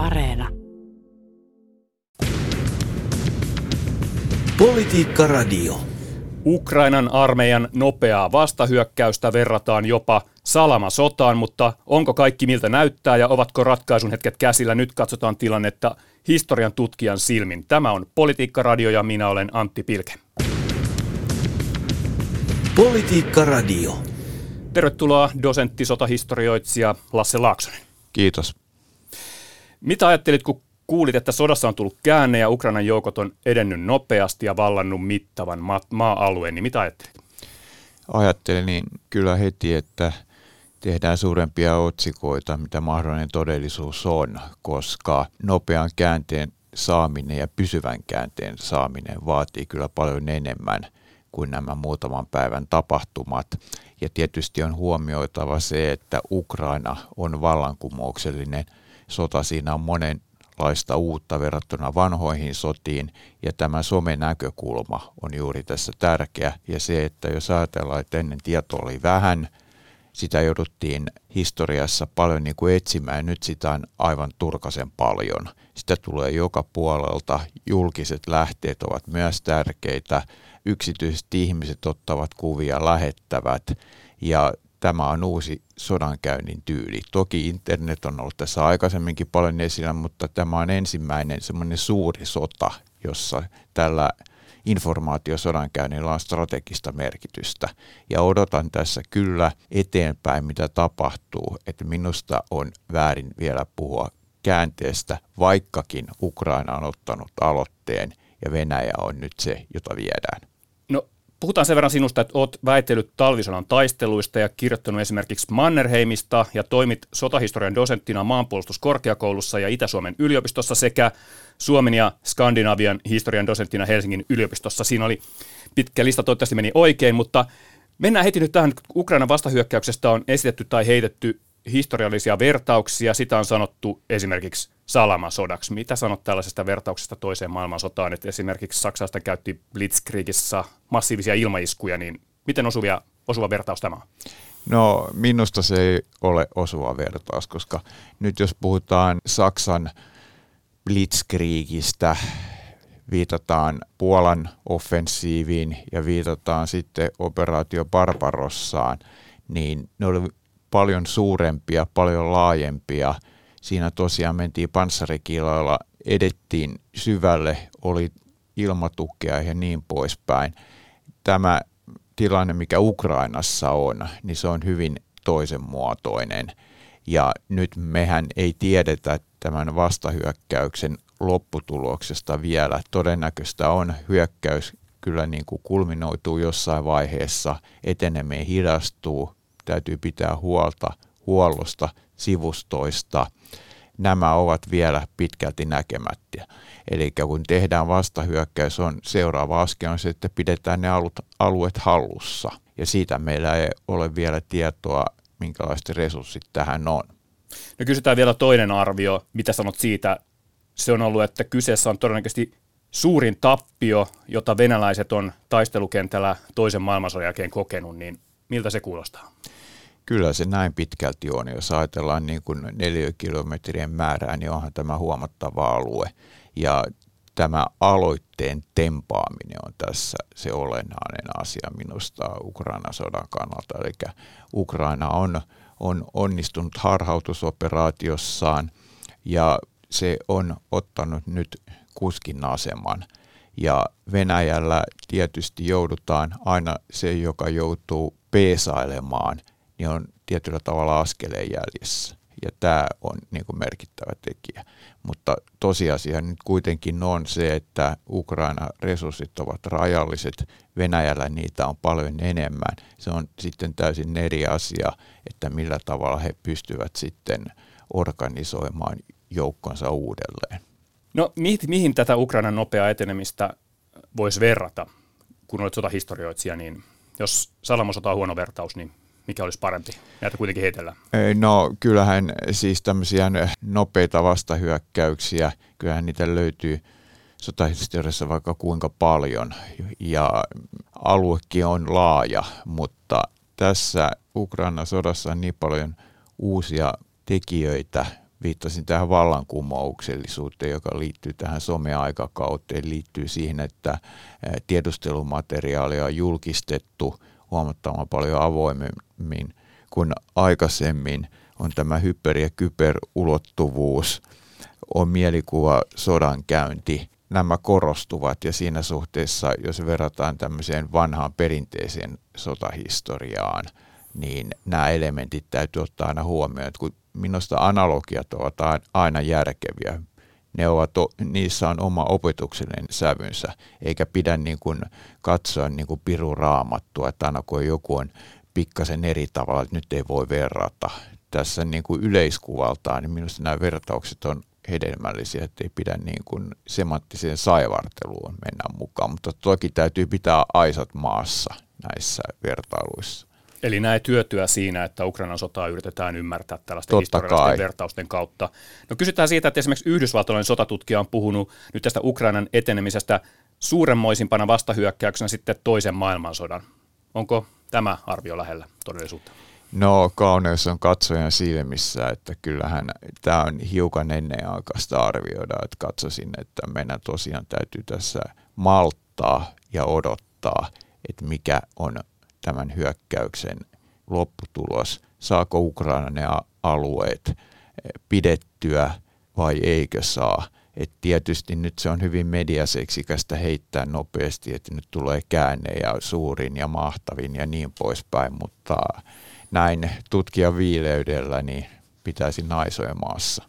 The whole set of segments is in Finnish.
Areena. Politiikka Radio. Ukrainan armeijan nopeaa vastahyökkäystä verrataan jopa salamasotaan, mutta onko kaikki miltä näyttää ja ovatko ratkaisun hetket käsillä? Nyt katsotaan tilannetta historian tutkijan silmin. Tämä on Politiikka Radio ja minä olen Antti Pilke. Politiikka Radio. Tervetuloa dosentti sotahistorioitsija Lasse Laaksonen. Kiitos. Mitä ajattelit, kun kuulit, että sodassa on tullut käänne ja Ukrainan joukot on edennyt nopeasti ja vallannut mittavan ma- maa-alueen, niin mitä ajattelit? Ajattelin niin kyllä heti, että tehdään suurempia otsikoita, mitä mahdollinen todellisuus on, koska nopean käänteen saaminen ja pysyvän käänteen saaminen vaatii kyllä paljon enemmän kuin nämä muutaman päivän tapahtumat. Ja tietysti on huomioitava se, että Ukraina on vallankumouksellinen sota. Siinä on monenlaista uutta verrattuna vanhoihin sotiin ja tämä somenäkökulma on juuri tässä tärkeä. Ja se, että jos ajatellaan, että ennen tietoa oli vähän, sitä jouduttiin historiassa paljon niin kuin etsimään. Nyt sitä on aivan turkasen paljon. Sitä tulee joka puolelta. Julkiset lähteet ovat myös tärkeitä yksityiset ihmiset ottavat kuvia, lähettävät ja tämä on uusi sodankäynnin tyyli. Toki internet on ollut tässä aikaisemminkin paljon esillä, mutta tämä on ensimmäinen semmoinen suuri sota, jossa tällä informaatiosodankäynnillä on strategista merkitystä. Ja odotan tässä kyllä eteenpäin, mitä tapahtuu, että minusta on väärin vielä puhua käänteestä, vaikkakin Ukraina on ottanut aloitteen ja Venäjä on nyt se, jota viedään. Puhutaan sen verran sinusta, että olet väitellyt talvisodan taisteluista ja kirjoittanut esimerkiksi Mannerheimista ja toimit sotahistorian dosenttina maanpuolustuskorkeakoulussa ja Itä-Suomen yliopistossa sekä Suomen ja Skandinavian historian dosenttina Helsingin yliopistossa. Siinä oli pitkä lista, toivottavasti meni oikein, mutta mennään heti nyt tähän. Ukrainan vastahyökkäyksestä on esitetty tai heitetty historiallisia vertauksia. Sitä on sanottu esimerkiksi salamasodaksi. Mitä sanot tällaisesta vertauksesta toiseen maailmansotaan, että esimerkiksi Saksasta käytti Blitzkriegissä massiivisia ilmaiskuja, niin miten osuvia, osuva vertaus tämä on? No minusta se ei ole osuva vertaus, koska nyt jos puhutaan Saksan Blitzkriegistä, viitataan Puolan offensiiviin ja viitataan sitten operaatio Barbarossaan, niin ne oli paljon suurempia, paljon laajempia. Siinä tosiaan mentiin panssarikiloilla, edettiin syvälle, oli ilmatukea ja niin poispäin. Tämä tilanne, mikä Ukrainassa on, niin se on hyvin toisen muotoinen. Ja nyt mehän ei tiedetä tämän vastahyökkäyksen lopputuloksesta vielä. Todennäköistä on hyökkäys kyllä niin kuin kulminoituu jossain vaiheessa, eteneminen hidastuu, täytyy pitää huolta huollosta, sivustoista. Nämä ovat vielä pitkälti näkemättä. Eli kun tehdään vastahyökkäys, on seuraava askel on se, että pidetään ne alueet hallussa. Ja siitä meillä ei ole vielä tietoa, minkälaiset resurssit tähän on. No kysytään vielä toinen arvio. Mitä sanot siitä? Se on ollut, että kyseessä on todennäköisesti suurin tappio, jota venäläiset on taistelukentällä toisen maailmansodan jälkeen kokenut, niin miltä se kuulostaa? Kyllä se näin pitkälti on. Jos ajatellaan niin kuin neliökilometrien määrää, niin onhan tämä huomattava alue. Ja tämä aloitteen tempaaminen on tässä se olennainen asia minusta Ukrainan sodan kannalta. Eli Ukraina on, on onnistunut harhautusoperaatiossaan ja se on ottanut nyt kuskin aseman. Ja Venäjällä tietysti joudutaan aina se, joka joutuu peesailemaan – niin on tietyllä tavalla askeleen jäljessä. Ja tämä on niin kuin merkittävä tekijä. Mutta tosiasia nyt kuitenkin on se, että Ukraina resurssit ovat rajalliset, Venäjällä niitä on paljon enemmän. Se on sitten täysin eri asia, että millä tavalla he pystyvät sitten organisoimaan joukkonsa uudelleen. No mihin tätä Ukrainan nopeaa etenemistä voisi verrata, kun olet sotahistorioitsija, niin jos Salamosota on huono vertaus, niin mikä olisi parempi? Näitä kuitenkin heitellään. No kyllähän siis tämmöisiä nopeita vastahyökkäyksiä, kyllähän niitä löytyy sotahistoriassa vaikka kuinka paljon ja aluekin on laaja, mutta tässä Ukrainan sodassa on niin paljon uusia tekijöitä, viittasin tähän vallankumouksellisuuteen, joka liittyy tähän someaikakauteen, liittyy siihen, että tiedustelumateriaalia on julkistettu huomattavan paljon avoimemmin kuin aikaisemmin. On tämä hyper- ja kyberulottuvuus, on mielikuva sodankäynti. Nämä korostuvat ja siinä suhteessa, jos verrataan tämmöiseen vanhaan perinteiseen sotahistoriaan, niin nämä elementit täytyy ottaa aina huomioon. Että kun minusta analogiat ovat aina järkeviä. Ne ovat, niissä on oma opetuksellinen sävynsä, eikä pidä niin kuin katsoa niin kuin piru raamattua, että aina kun joku on pikkasen eri tavalla, että nyt ei voi verrata. Tässä niin kuin yleiskuvaltaan, niin minusta nämä vertaukset on hedelmällisiä, että ei pidä niin kuin semanttiseen saivarteluun mennä mukaan, mutta toki täytyy pitää aisat maassa näissä vertailuissa. Eli näet hyötyä siinä, että Ukrainan sotaa yritetään ymmärtää tällaisten Totta historiallisten kai. vertausten kautta. No kysytään siitä, että esimerkiksi yhdysvaltalainen sotatutkija on puhunut nyt tästä Ukrainan etenemisestä suuremmoisimpana vastahyökkäyksenä sitten toisen maailmansodan. Onko tämä arvio lähellä todellisuutta? No kauneus on katsojan silmissä, että kyllähän tämä on hiukan ennenaikaista arvioida, että katsoisin, että meidän tosiaan täytyy tässä malttaa ja odottaa, että mikä on tämän hyökkäyksen lopputulos, saako Ukraina ne alueet eh, pidettyä vai eikö saa. Et tietysti nyt se on hyvin mediaseksikästä heittää nopeasti, että nyt tulee käänne ja suurin ja mahtavin ja niin poispäin, mutta näin tutkia viileydellä niin pitäisi naisoja maassa.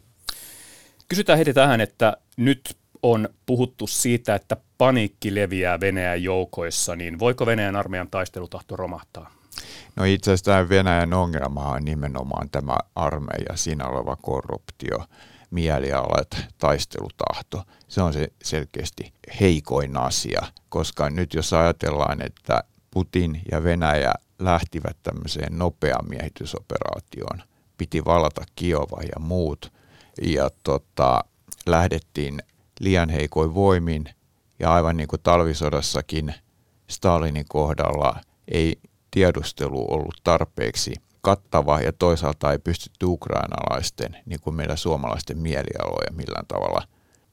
Kysytään heti tähän, että nyt on puhuttu siitä, että paniikki leviää Venäjän joukoissa, niin voiko Venäjän armeijan taistelutahto romahtaa? No itse asiassa tämä Venäjän ongelma on nimenomaan tämä armeija, siinä oleva korruptio, mielialat, taistelutahto. Se on se selkeästi heikoin asia, koska nyt jos ajatellaan, että Putin ja Venäjä lähtivät tämmöiseen nopeaan miehitysoperaatioon, piti valata Kiova ja muut, ja tota, lähdettiin liian heikoin voimin ja aivan niin kuin talvisodassakin Stalinin kohdalla ei tiedustelu ollut tarpeeksi kattava ja toisaalta ei pystytty ukrainalaisten, niin kuin meillä suomalaisten mielialoja millään tavalla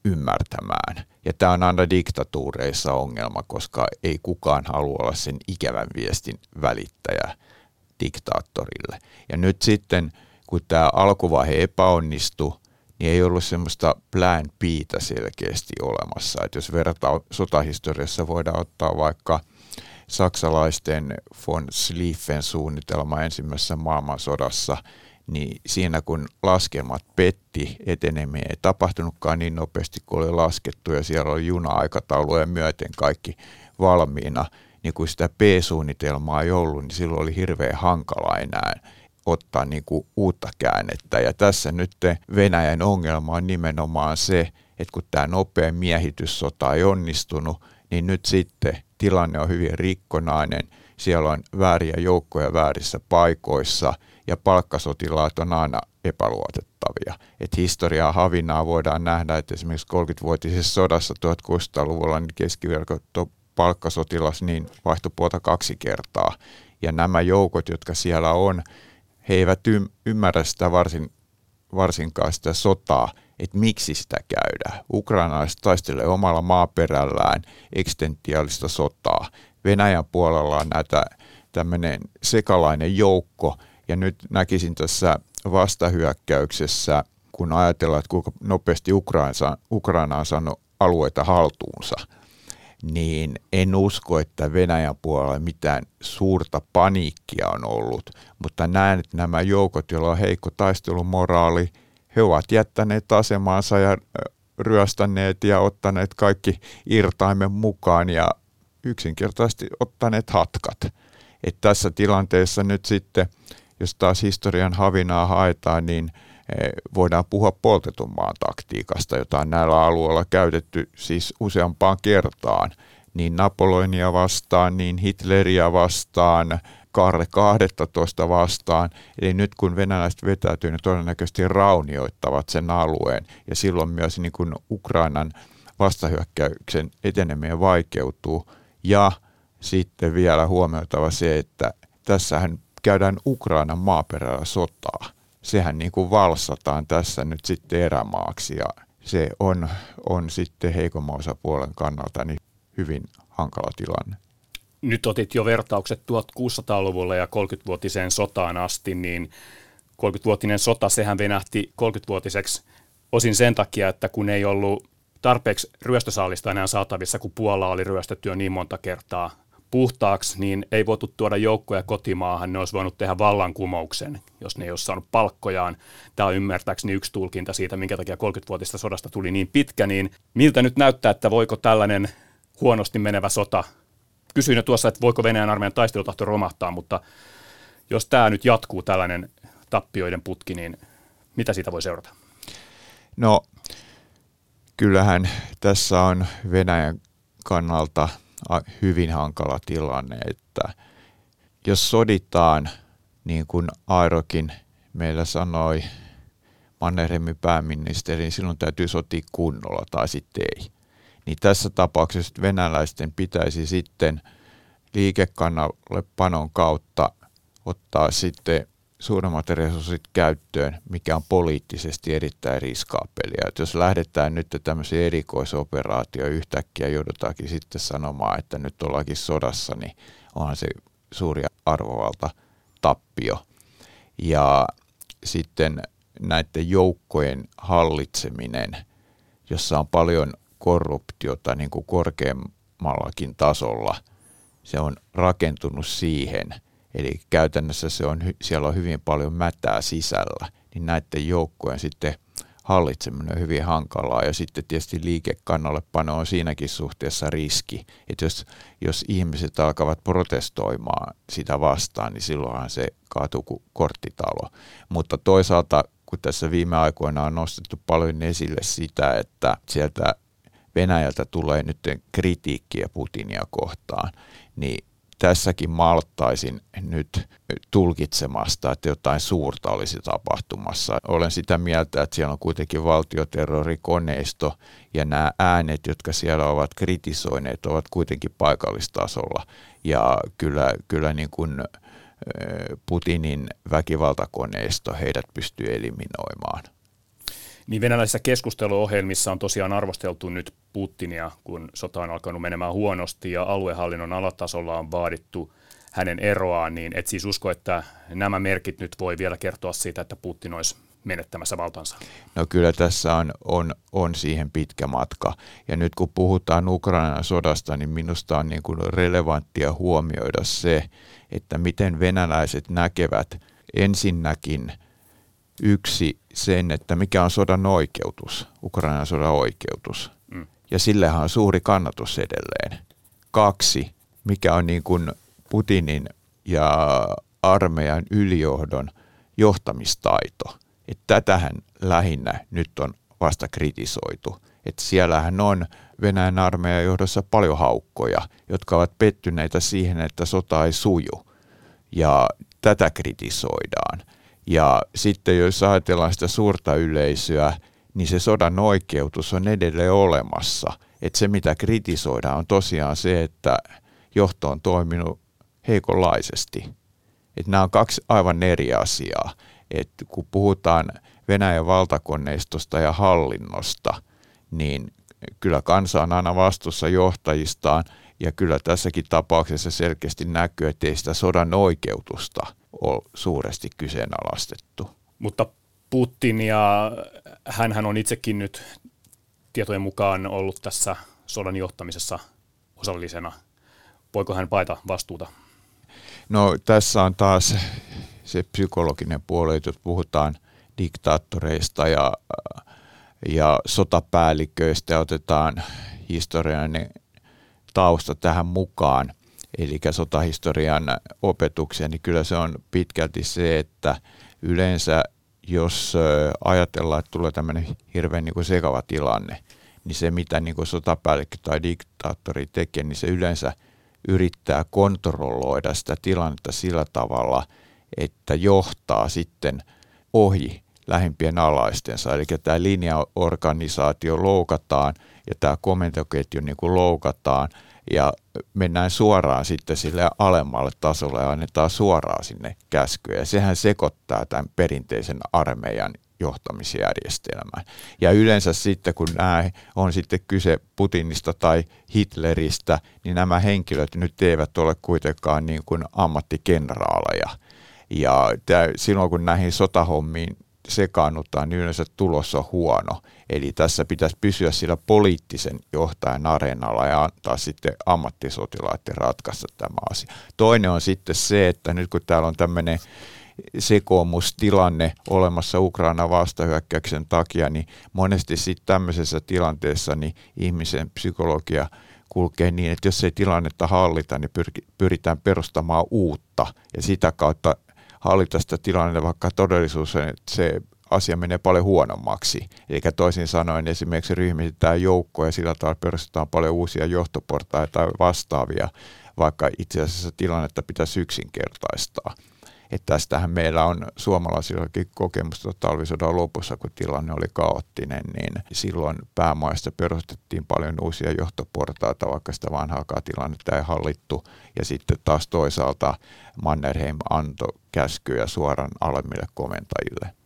ymmärtämään. Ja tämä on aina diktatuureissa ongelma, koska ei kukaan halua olla sen ikävän viestin välittäjä diktaattorille. Ja nyt sitten, kun tämä alkuvaihe epäonnistui, niin ei ollut semmoista plan b selkeästi olemassa. Että jos verrataan sotahistoriassa, voidaan ottaa vaikka saksalaisten von Schlieffen suunnitelma ensimmäisessä maailmansodassa, niin siinä kun laskelmat petti, eteneminen ei tapahtunutkaan niin nopeasti kuin oli laskettu ja siellä oli juna-aikatauluja myöten kaikki valmiina, niin kun sitä P-suunnitelmaa ei ollut, niin silloin oli hirveän hankala enää ottaa niin kuin uutta käännettä. Ja tässä nyt Venäjän ongelma on nimenomaan se, että kun tämä nopea miehityssota ei onnistunut, niin nyt sitten tilanne on hyvin rikkonainen. Siellä on vääriä joukkoja väärissä paikoissa ja palkkasotilaat on aina epäluotettavia. Et historiaa havinaa voidaan nähdä, että esimerkiksi 30-vuotisessa sodassa 1600-luvulla niin keskiverto palkkasotilas niin vaihtopuolta kaksi kertaa. Ja nämä joukot, jotka siellä on, he eivät ymmärrä sitä varsin, varsinkaan sitä sotaa, että miksi sitä käydään. Ukrainalaiset taistelee omalla maaperällään ekstentiaalista sotaa. Venäjän puolella on näitä tämmöinen sekalainen joukko, ja nyt näkisin tässä vastahyökkäyksessä, kun ajatellaan, että kuinka nopeasti Ukraina, Ukraina on saanut alueita haltuunsa – niin en usko, että Venäjän puolella mitään suurta paniikkia on ollut, mutta näen, että nämä joukot, joilla on heikko taistelumoraali, he ovat jättäneet asemaansa ja ryöstäneet ja ottaneet kaikki irtaimen mukaan ja yksinkertaisesti ottaneet hatkat. Et tässä tilanteessa nyt sitten, jos taas historian havinaa haetaan, niin voidaan puhua poltetun maan taktiikasta, jota on näillä alueilla käytetty siis useampaan kertaan, niin Napoleonia vastaan, niin Hitleria vastaan, Karle 12 vastaan. Eli nyt kun venäläiset vetäytyy, niin todennäköisesti raunioittavat sen alueen ja silloin myös niin kuin Ukrainan vastahyökkäyksen eteneminen vaikeutuu. Ja sitten vielä huomioitava se, että tässähän käydään Ukrainan maaperällä sotaa sehän niin kuin valsataan tässä nyt sitten erämaaksi ja se on, on sitten heikomman osapuolen kannalta niin hyvin hankala tilanne. Nyt otit jo vertaukset 1600-luvulle ja 30-vuotiseen sotaan asti, niin 30-vuotinen sota, sehän venähti 30-vuotiseksi osin sen takia, että kun ei ollut tarpeeksi ryöstösaalista enää saatavissa, kun Puola oli ryöstetty jo niin monta kertaa puhtaaksi, niin ei voitu tuoda joukkoja kotimaahan, ne olisi voinut tehdä vallankumouksen, jos ne ei olisi saanut palkkojaan. Tämä on ymmärtääkseni yksi tulkinta siitä, minkä takia 30-vuotista sodasta tuli niin pitkä, niin miltä nyt näyttää, että voiko tällainen huonosti menevä sota, kysyin jo tuossa, että voiko Venäjän armeijan taistelutahto romahtaa, mutta jos tämä nyt jatkuu tällainen tappioiden putki, niin mitä siitä voi seurata? No, kyllähän tässä on Venäjän kannalta hyvin hankala tilanne, että jos soditaan, niin kuin Airokin meillä sanoi, Mannerheimin pääministeri, niin silloin täytyy sotia kunnolla tai sitten ei. Niin tässä tapauksessa venäläisten pitäisi sitten liikekannalle panon kautta ottaa sitten suuremmat resurssit käyttöön, mikä on poliittisesti erittäin riskaapeliä. Että jos lähdetään nyt tämmöisiä erikoisoperaatio yhtäkkiä joudutaankin sitten sanomaan, että nyt ollaankin sodassa, niin onhan se suuri arvovalta tappio. Ja sitten näiden joukkojen hallitseminen, jossa on paljon korruptiota niin kuin korkeammallakin tasolla, se on rakentunut siihen – Eli käytännössä se on, siellä on hyvin paljon mätää sisällä, niin näiden joukkojen sitten hallitseminen on hyvin hankalaa ja sitten tietysti liikekannallepano on siinäkin suhteessa riski, että jos, jos ihmiset alkavat protestoimaan sitä vastaan, niin silloinhan se kaatuu kuin korttitalo. Mutta toisaalta, kun tässä viime aikoina on nostettu paljon esille sitä, että sieltä Venäjältä tulee nyt kritiikkiä Putinia kohtaan, niin tässäkin malttaisin nyt tulkitsemasta, että jotain suurta olisi tapahtumassa. Olen sitä mieltä, että siellä on kuitenkin valtioterrorikoneisto ja nämä äänet, jotka siellä ovat kritisoineet, ovat kuitenkin paikallistasolla. Ja kyllä, kyllä niin kuin Putinin väkivaltakoneisto heidät pystyy eliminoimaan. Niin venäläisissä keskusteluohjelmissa on tosiaan arvosteltu nyt Putinia, kun sota on alkanut menemään huonosti ja aluehallinnon alatasolla on vaadittu hänen eroaan, niin et siis usko, että nämä merkit nyt voi vielä kertoa siitä, että Putin olisi menettämässä valtansa? No kyllä tässä on, on, on siihen pitkä matka. Ja nyt kun puhutaan Ukrainan sodasta, niin minusta on niin kuin relevanttia huomioida se, että miten venäläiset näkevät ensinnäkin – Yksi sen, että mikä on sodan oikeutus, Ukrainan sodan oikeutus. Mm. Ja sillehän on suuri kannatus edelleen. Kaksi, mikä on niin kuin Putinin ja armeijan ylijohdon johtamistaito. Että tätähän lähinnä nyt on vasta kritisoitu. Että siellähän on Venäjän armeijan johdossa paljon haukkoja, jotka ovat pettyneitä siihen, että sota ei suju. Ja tätä kritisoidaan. Ja sitten jos ajatellaan sitä suurta yleisöä, niin se sodan oikeutus on edelleen olemassa. Että se mitä kritisoidaan on tosiaan se, että johto on toiminut heikonlaisesti. Että nämä on kaksi aivan eri asiaa. Että kun puhutaan Venäjän valtakoneistosta ja hallinnosta, niin kyllä kansa on aina vastuussa johtajistaan ja kyllä tässäkin tapauksessa selkeästi näkyy, että ei sitä sodan oikeutusta – ole suuresti kyseenalaistettu. Mutta Putin ja hän on itsekin nyt tietojen mukaan ollut tässä sodan johtamisessa osallisena. Voiko hän paita vastuuta? No tässä on taas se psykologinen puoli, että puhutaan diktaattoreista ja, ja sotapäälliköistä ja otetaan historiallinen tausta tähän mukaan, eli sotahistorian opetuksia, niin kyllä se on pitkälti se, että yleensä jos ajatellaan, että tulee tämmöinen hirveän niin kuin sekava tilanne, niin se mitä niin kuin sotapäällikkö tai diktaattori tekee, niin se yleensä yrittää kontrolloida sitä tilannetta sillä tavalla, että johtaa sitten ohi lähimpien alaistensa. Eli tämä linjaorganisaatio loukataan ja tämä komentoketju niin kuin loukataan – ja mennään suoraan sitten sille alemmalle tasolle ja annetaan suoraan sinne käskyjä. Sehän sekoittaa tämän perinteisen armeijan johtamisjärjestelmään. Ja yleensä sitten, kun nämä on sitten kyse Putinista tai Hitleristä, niin nämä henkilöt nyt eivät ole kuitenkaan niin kuin ammattikenraaleja. Ja silloin kun näihin sotahommiin sekaannutaan, niin yleensä tulos on huono. Eli tässä pitäisi pysyä sillä poliittisen johtajan areenalla ja antaa sitten ammattisotilaiden ratkaista tämä asia. Toinen on sitten se, että nyt kun täällä on tämmöinen sekoomustilanne olemassa Ukraina vastahyökkäyksen takia, niin monesti sitten tämmöisessä tilanteessa niin ihmisen psykologia kulkee niin, että jos ei tilannetta hallita, niin pyritään perustamaan uutta ja sitä kautta hallita sitä tilannetta, vaikka todellisuus on, että se asia menee paljon huonommaksi. Eli toisin sanoen esimerkiksi ryhmitetään joukkoja ja sillä tavalla perustetaan paljon uusia johtoportaita tai vastaavia, vaikka itse asiassa tilannetta pitäisi yksinkertaistaa. Että tästähän meillä on suomalaisillakin kokemusta talvisodan lopussa, kun tilanne oli kaoottinen, niin silloin päämaista perustettiin paljon uusia johtoportaita, vaikka sitä vanhaakaan tilannetta ei hallittu. Ja sitten taas toisaalta Mannerheim antoi käskyjä suoran alemmille komentajille.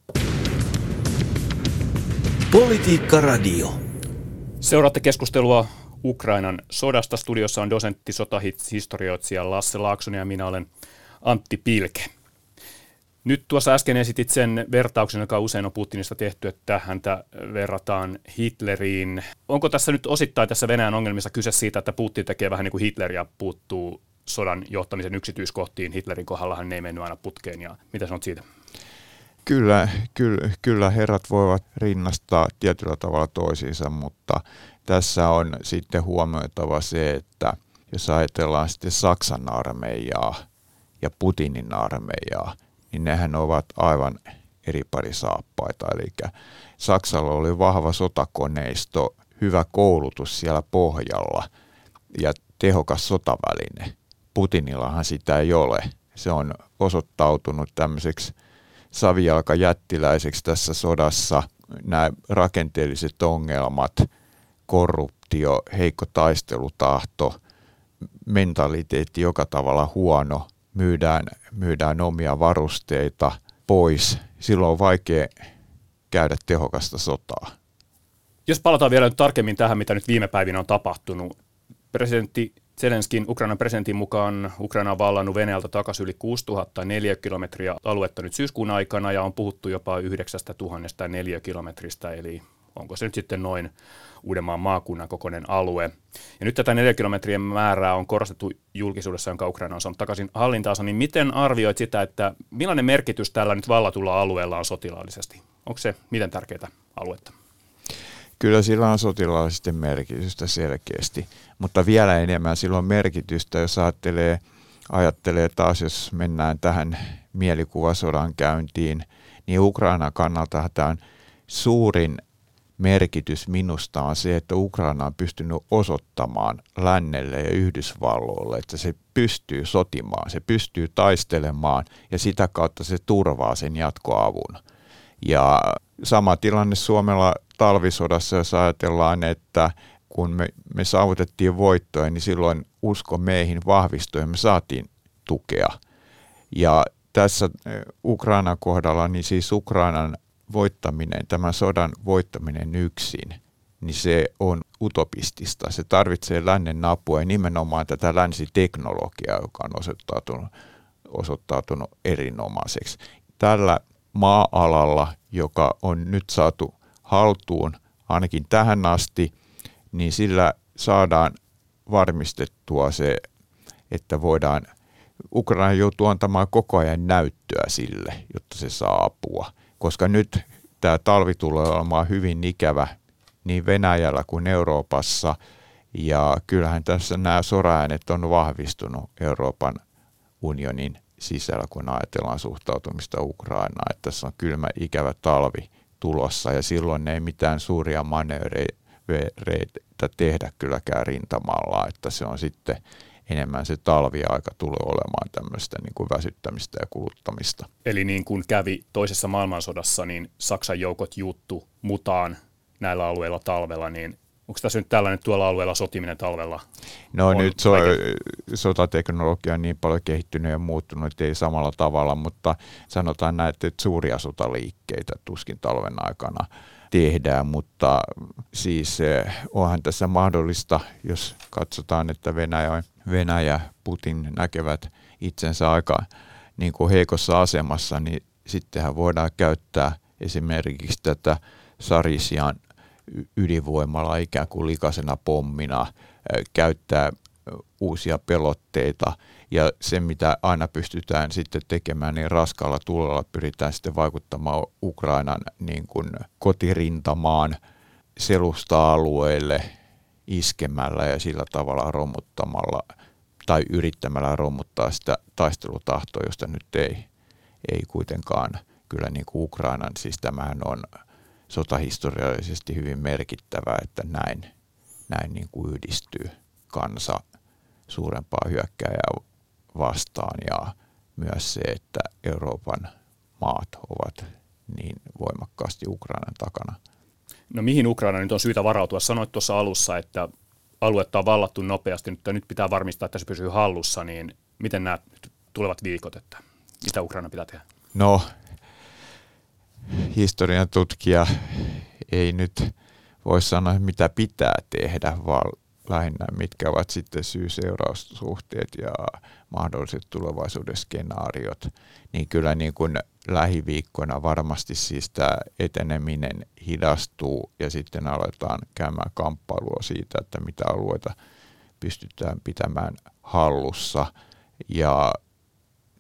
Politiikka Radio. Seuraatte keskustelua Ukrainan sodasta. Studiossa on dosentti sotahistorioitsija Lasse Laaksonen ja minä olen Antti Pilke. Nyt tuossa äsken esitit sen vertauksen, joka usein on Putinista tehty, että häntä verrataan Hitleriin. Onko tässä nyt osittain tässä Venäjän ongelmissa kyse siitä, että Putin tekee vähän niin kuin Hitler ja puuttuu sodan johtamisen yksityiskohtiin? Hitlerin kohdalla hän ei mennyt aina putkeen ja mitä sanot siitä? Kyllä, kyllä, kyllä herrat voivat rinnastaa tietyllä tavalla toisiinsa, mutta tässä on sitten huomioitava se, että jos ajatellaan sitten Saksan armeijaa ja Putinin armeijaa, niin nehän ovat aivan eri pari saappaita. Eli Saksalla oli vahva sotakoneisto, hyvä koulutus siellä pohjalla ja tehokas sotaväline. Putinillahan sitä ei ole. Se on osoittautunut tämmöiseksi savijalkajättiläiseksi tässä sodassa. Nämä rakenteelliset ongelmat, korruptio, heikko taistelutahto, mentaliteetti joka tavalla huono, myydään, myydään omia varusteita pois. Silloin on vaikea käydä tehokasta sotaa. Jos palataan vielä nyt tarkemmin tähän, mitä nyt viime päivinä on tapahtunut. Presidentti Zelenskin Ukrainan presidentin mukaan Ukraina on vallannut Venäjältä takaisin yli 6004 kilometriä aluetta nyt syyskuun aikana ja on puhuttu jopa 9000 neliökilometristä, eli onko se nyt sitten noin Uudenmaan maakunnan kokoinen alue. Ja nyt tätä kilometrien määrää on korostettu julkisuudessa, jonka Ukraina on saanut takaisin hallintaansa, niin miten arvioit sitä, että millainen merkitys tällä nyt vallatulla alueella on sotilaallisesti? Onko se miten tärkeää aluetta? Kyllä sillä on sotilaallisesti merkitystä selkeästi, mutta vielä enemmän sillä on merkitystä, jos ajattelee, ajattelee taas, jos mennään tähän mielikuvasodan käyntiin, niin Ukraina kannalta tämä on suurin merkitys minusta on se, että Ukraina on pystynyt osoittamaan lännelle ja Yhdysvalloille, että se pystyy sotimaan, se pystyy taistelemaan ja sitä kautta se turvaa sen jatkoavun. Ja sama tilanne Suomella talvisodassa, jos ajatellaan, että kun me, me saavutettiin voittoja, niin silloin usko meihin vahvistui ja me saatiin tukea. Ja tässä Ukrainan kohdalla, niin siis Ukrainan voittaminen, tämän sodan voittaminen yksin, niin se on utopistista. Se tarvitsee lännen apua ja nimenomaan tätä länsiteknologiaa, joka on osoittautunut, osoittautunut erinomaiseksi. Tällä maa-alalla, joka on nyt saatu haltuun ainakin tähän asti, niin sillä saadaan varmistettua se, että voidaan, Ukraina joutuu antamaan koko ajan näyttöä sille, jotta se saa apua – koska nyt tämä talvi tulee olemaan hyvin ikävä niin Venäjällä kuin Euroopassa. Ja kyllähän tässä nämä soraäänet on vahvistunut Euroopan unionin sisällä, kun ajatellaan suhtautumista Ukrainaan, että tässä on kylmä ikävä talvi tulossa ja silloin ei mitään suuria manööreitä tehdä kylläkään rintamalla, että se on sitten enemmän se talviaika tulee olemaan tämmöistä niin kuin väsyttämistä ja kuluttamista. Eli niin kuin kävi toisessa maailmansodassa, niin Saksan joukot juttu mutaan näillä alueilla talvella, niin Onko tässä nyt tällainen tuolla alueella sotiminen talvella? No on nyt so, sotateknologia on niin paljon kehittynyt ja muuttunut, että ei samalla tavalla, mutta sanotaan näin, että suuria sotaliikkeitä tuskin talven aikana tehdään, mutta siis eh, onhan tässä mahdollista, jos katsotaan, että Venäjä, Venäjä Putin näkevät itsensä aika niin kuin heikossa asemassa, niin sittenhän voidaan käyttää esimerkiksi tätä Sarisian ydinvoimalla ikään kuin likasena pommina, käyttää uusia pelotteita. Ja se, mitä aina pystytään sitten tekemään, niin raskaalla tulella pyritään sitten vaikuttamaan Ukrainan niin kuin kotirintamaan selusta-alueelle iskemällä ja sillä tavalla romuttamalla tai yrittämällä romuttaa sitä taistelutahtoa, josta nyt ei, ei kuitenkaan kyllä niin kuin Ukrainan, siis tämähän on sotahistoriallisesti hyvin merkittävää, että näin, näin niin kuin yhdistyy kansa suurempaa hyökkääjää vastaan ja myös se, että Euroopan maat ovat niin voimakkaasti Ukrainan takana. No mihin Ukraina nyt on syytä varautua? Sanoit tuossa alussa, että aluetta on vallattu nopeasti, mutta nyt pitää varmistaa, että se pysyy hallussa, niin miten nämä tulevat viikot, että mitä Ukraina pitää tehdä? No, historian tutkija ei nyt voi sanoa, mitä pitää tehdä, vaan lähinnä mitkä ovat sitten syy-seuraussuhteet ja mahdolliset tulevaisuuden skenaariot, niin kyllä niin kuin lähiviikkoina varmasti siis tämä eteneminen hidastuu ja sitten aletaan käymään kamppailua siitä, että mitä alueita pystytään pitämään hallussa. Ja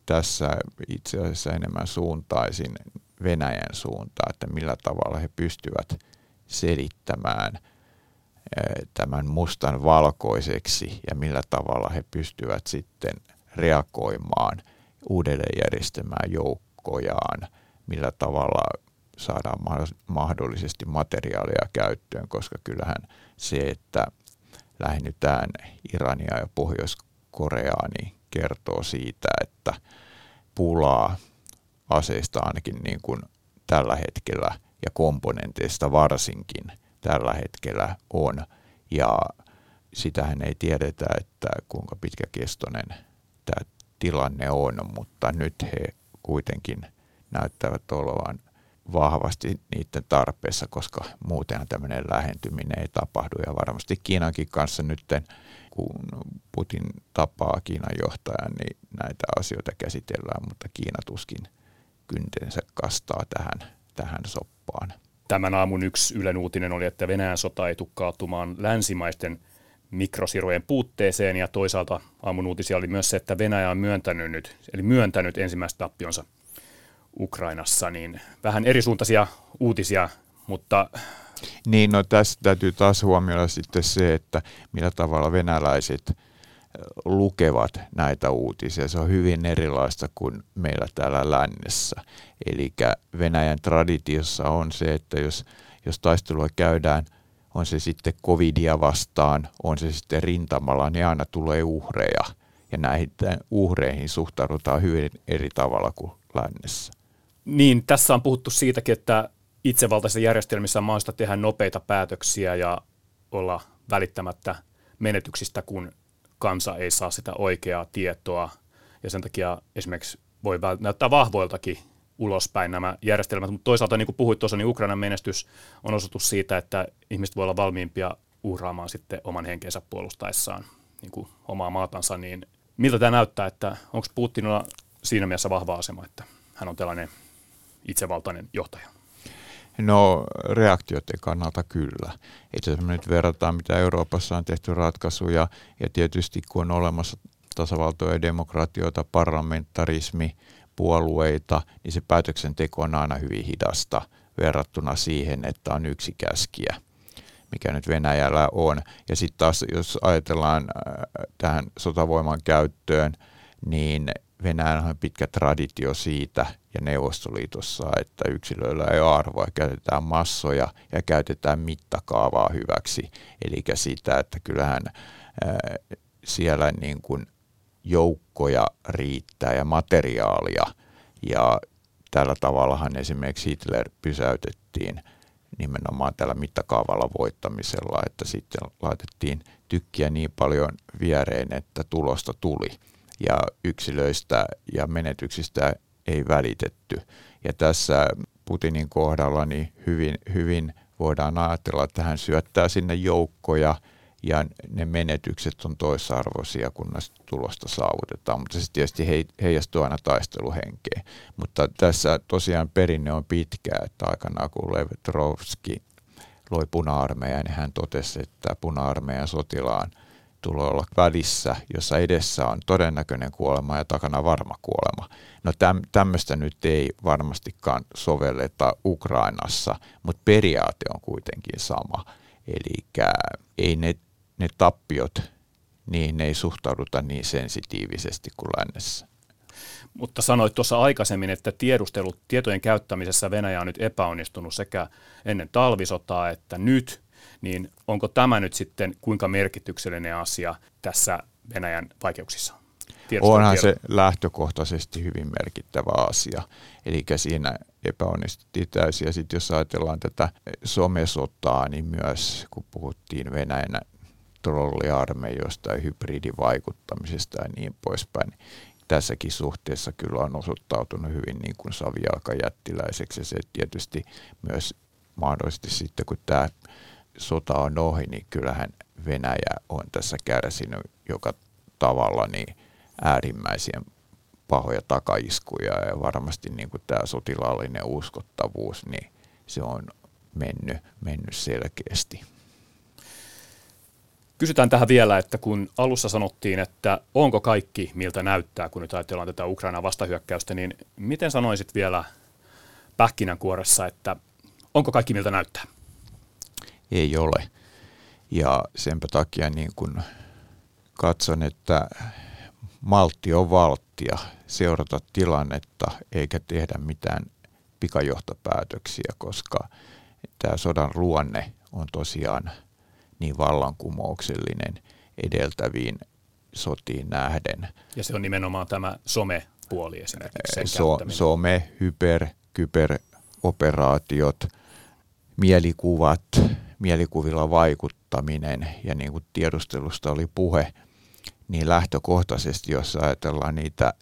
tässä itse asiassa enemmän suuntaisin Venäjän suuntaan, että millä tavalla he pystyvät selittämään – tämän mustan valkoiseksi ja millä tavalla he pystyvät sitten reagoimaan uudelleen järjestämään joukkojaan, millä tavalla saadaan mahdollisesti materiaalia käyttöön, koska kyllähän se, että lähennytään Irania ja Pohjois-Koreaa, niin kertoo siitä, että pulaa aseista ainakin niin kuin tällä hetkellä ja komponenteista varsinkin – tällä hetkellä on. Ja sitähän ei tiedetä, että kuinka pitkäkestoinen tämä tilanne on, mutta nyt he kuitenkin näyttävät olevan vahvasti niiden tarpeessa, koska muutenhan tämmöinen lähentyminen ei tapahdu. Ja varmasti Kiinankin kanssa nyt, kun Putin tapaa Kiinan johtajan, niin näitä asioita käsitellään, mutta Kiina tuskin kyntensä kastaa tähän, tähän soppaan. Tämän aamun yksi Ylen uutinen oli, että Venäjän sota ei tukkaatumaan länsimaisten mikrosirujen puutteeseen ja toisaalta aamun uutisia oli myös se, että Venäjä on myöntänyt nyt, eli myöntänyt ensimmäistä tappionsa Ukrainassa, niin vähän erisuuntaisia uutisia, mutta... Niin, no tässä täytyy taas huomioida sitten se, että millä tavalla venäläiset lukevat näitä uutisia. Se on hyvin erilaista kuin meillä täällä lännessä. Eli Venäjän traditiossa on se, että jos, jos taistelua käydään, on se sitten covidia vastaan, on se sitten rintamalla, niin aina tulee uhreja. Ja näihin uhreihin suhtaudutaan hyvin eri tavalla kuin lännessä. Niin, tässä on puhuttu siitäkin, että itsevaltaisissa järjestelmissä on mahdollista tehdä nopeita päätöksiä ja olla välittämättä menetyksistä, kun kansa ei saa sitä oikeaa tietoa. Ja sen takia esimerkiksi voi näyttää vahvoiltakin ulospäin nämä järjestelmät, mutta toisaalta niin kuin puhuit tuossa, niin Ukrainan menestys on osoitus siitä, että ihmiset voi olla valmiimpia uhraamaan sitten oman henkensä puolustaessaan niin kuin omaa maatansa, niin miltä tämä näyttää, että onko Putinilla siinä mielessä vahva asema, että hän on tällainen itsevaltainen johtaja? No reaktioiden kannalta kyllä. Että jos me nyt verrataan, mitä Euroopassa on tehty ratkaisuja, ja tietysti kun on olemassa tasavaltoja, demokratioita, parlamentarismi, puolueita, niin se päätöksenteko on aina hyvin hidasta verrattuna siihen, että on yksi käskiä, mikä nyt Venäjällä on. Ja sitten taas, jos ajatellaan äh, tähän sotavoiman käyttöön, niin Venäjällä on pitkä traditio siitä ja Neuvostoliitossa, että yksilöillä ei ole arvoa, käytetään massoja ja käytetään mittakaavaa hyväksi. Eli sitä, että kyllähän ää, siellä niin kuin joukkoja riittää ja materiaalia ja tällä tavallahan esimerkiksi Hitler pysäytettiin nimenomaan tällä mittakaavalla voittamisella, että sitten laitettiin tykkiä niin paljon viereen, että tulosta tuli ja yksilöistä ja menetyksistä ei välitetty. Ja tässä Putinin kohdalla niin hyvin, hyvin voidaan ajatella, että hän syöttää sinne joukkoja ja ne menetykset on toisarvoisia, kun näistä tulosta saavutetaan, mutta se tietysti heijastuu aina taisteluhenkeen. Mutta tässä tosiaan perinne on pitkä, että aikanaan kun Lev Trovski loi puna-armeijan, niin hän totesi, että puna-armeijan sotilaan – tulee olla välissä, jossa edessä on todennäköinen kuolema ja takana varma kuolema. No täm, tämmöistä nyt ei varmastikaan sovelleta Ukrainassa, mutta periaate on kuitenkin sama. Eli ei ne, ne tappiot, niin ne ei suhtauduta niin sensitiivisesti kuin lännessä. Mutta sanoit tuossa aikaisemmin, että tietojen käyttämisessä Venäjä on nyt epäonnistunut sekä ennen talvisotaa että nyt niin onko tämä nyt sitten kuinka merkityksellinen asia tässä Venäjän vaikeuksissa? Onhan se lähtökohtaisesti hyvin merkittävä asia. Eli siinä epäonnistuttiin täysin. Ja sitten jos ajatellaan tätä somesotaa, niin myös kun puhuttiin Venäjän trolliarmeijosta ja hybridivaikuttamisesta ja niin poispäin, niin tässäkin suhteessa kyllä on osoittautunut hyvin niin kuin savijalkajättiläiseksi. Ja se tietysti myös mahdollisesti sitten, kun tämä sota on ohi, niin kyllähän Venäjä on tässä kärsinyt joka tavalla niin äärimmäisiä pahoja takaiskuja ja varmasti niin kuin tämä sotilaallinen uskottavuus, niin se on mennyt, mennyt selkeästi. Kysytään tähän vielä, että kun alussa sanottiin, että onko kaikki miltä näyttää, kun nyt ajatellaan tätä Ukrainan vastahyökkäystä, niin miten sanoisit vielä pähkinänkuoressa, että onko kaikki miltä näyttää? Ei ole. Ja senpä takia niin kun katson, että maltti on valttia seurata tilannetta eikä tehdä mitään pikajohtopäätöksiä, koska tämä sodan luonne on tosiaan niin vallankumouksellinen edeltäviin sotiin nähden. Ja se on nimenomaan tämä some-puoli esimerkiksi sen so, Some, hyper, kyberoperaatiot, mielikuvat, mielikuvilla vaikuttaminen ja niin kuin tiedustelusta oli puhe, niin lähtökohtaisesti, jos ajatellaan niitä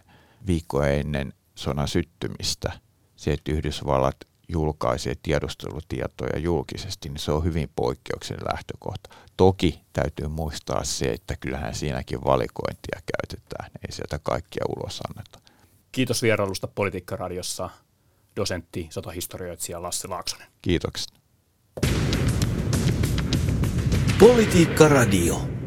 viikkoja ennen sodan syttymistä, se, että Yhdysvallat julkaisee tiedustelutietoja julkisesti, niin se on hyvin poikkeuksellinen lähtökohta. Toki täytyy muistaa se, että kyllähän siinäkin valikointia käytetään, ei sieltä kaikkia ulos anneta. Kiitos vierailusta Politiikka-radiossa, dosentti, sotahistorioitsija Lasse Laaksonen. Kiitokset. Politiikka Radio.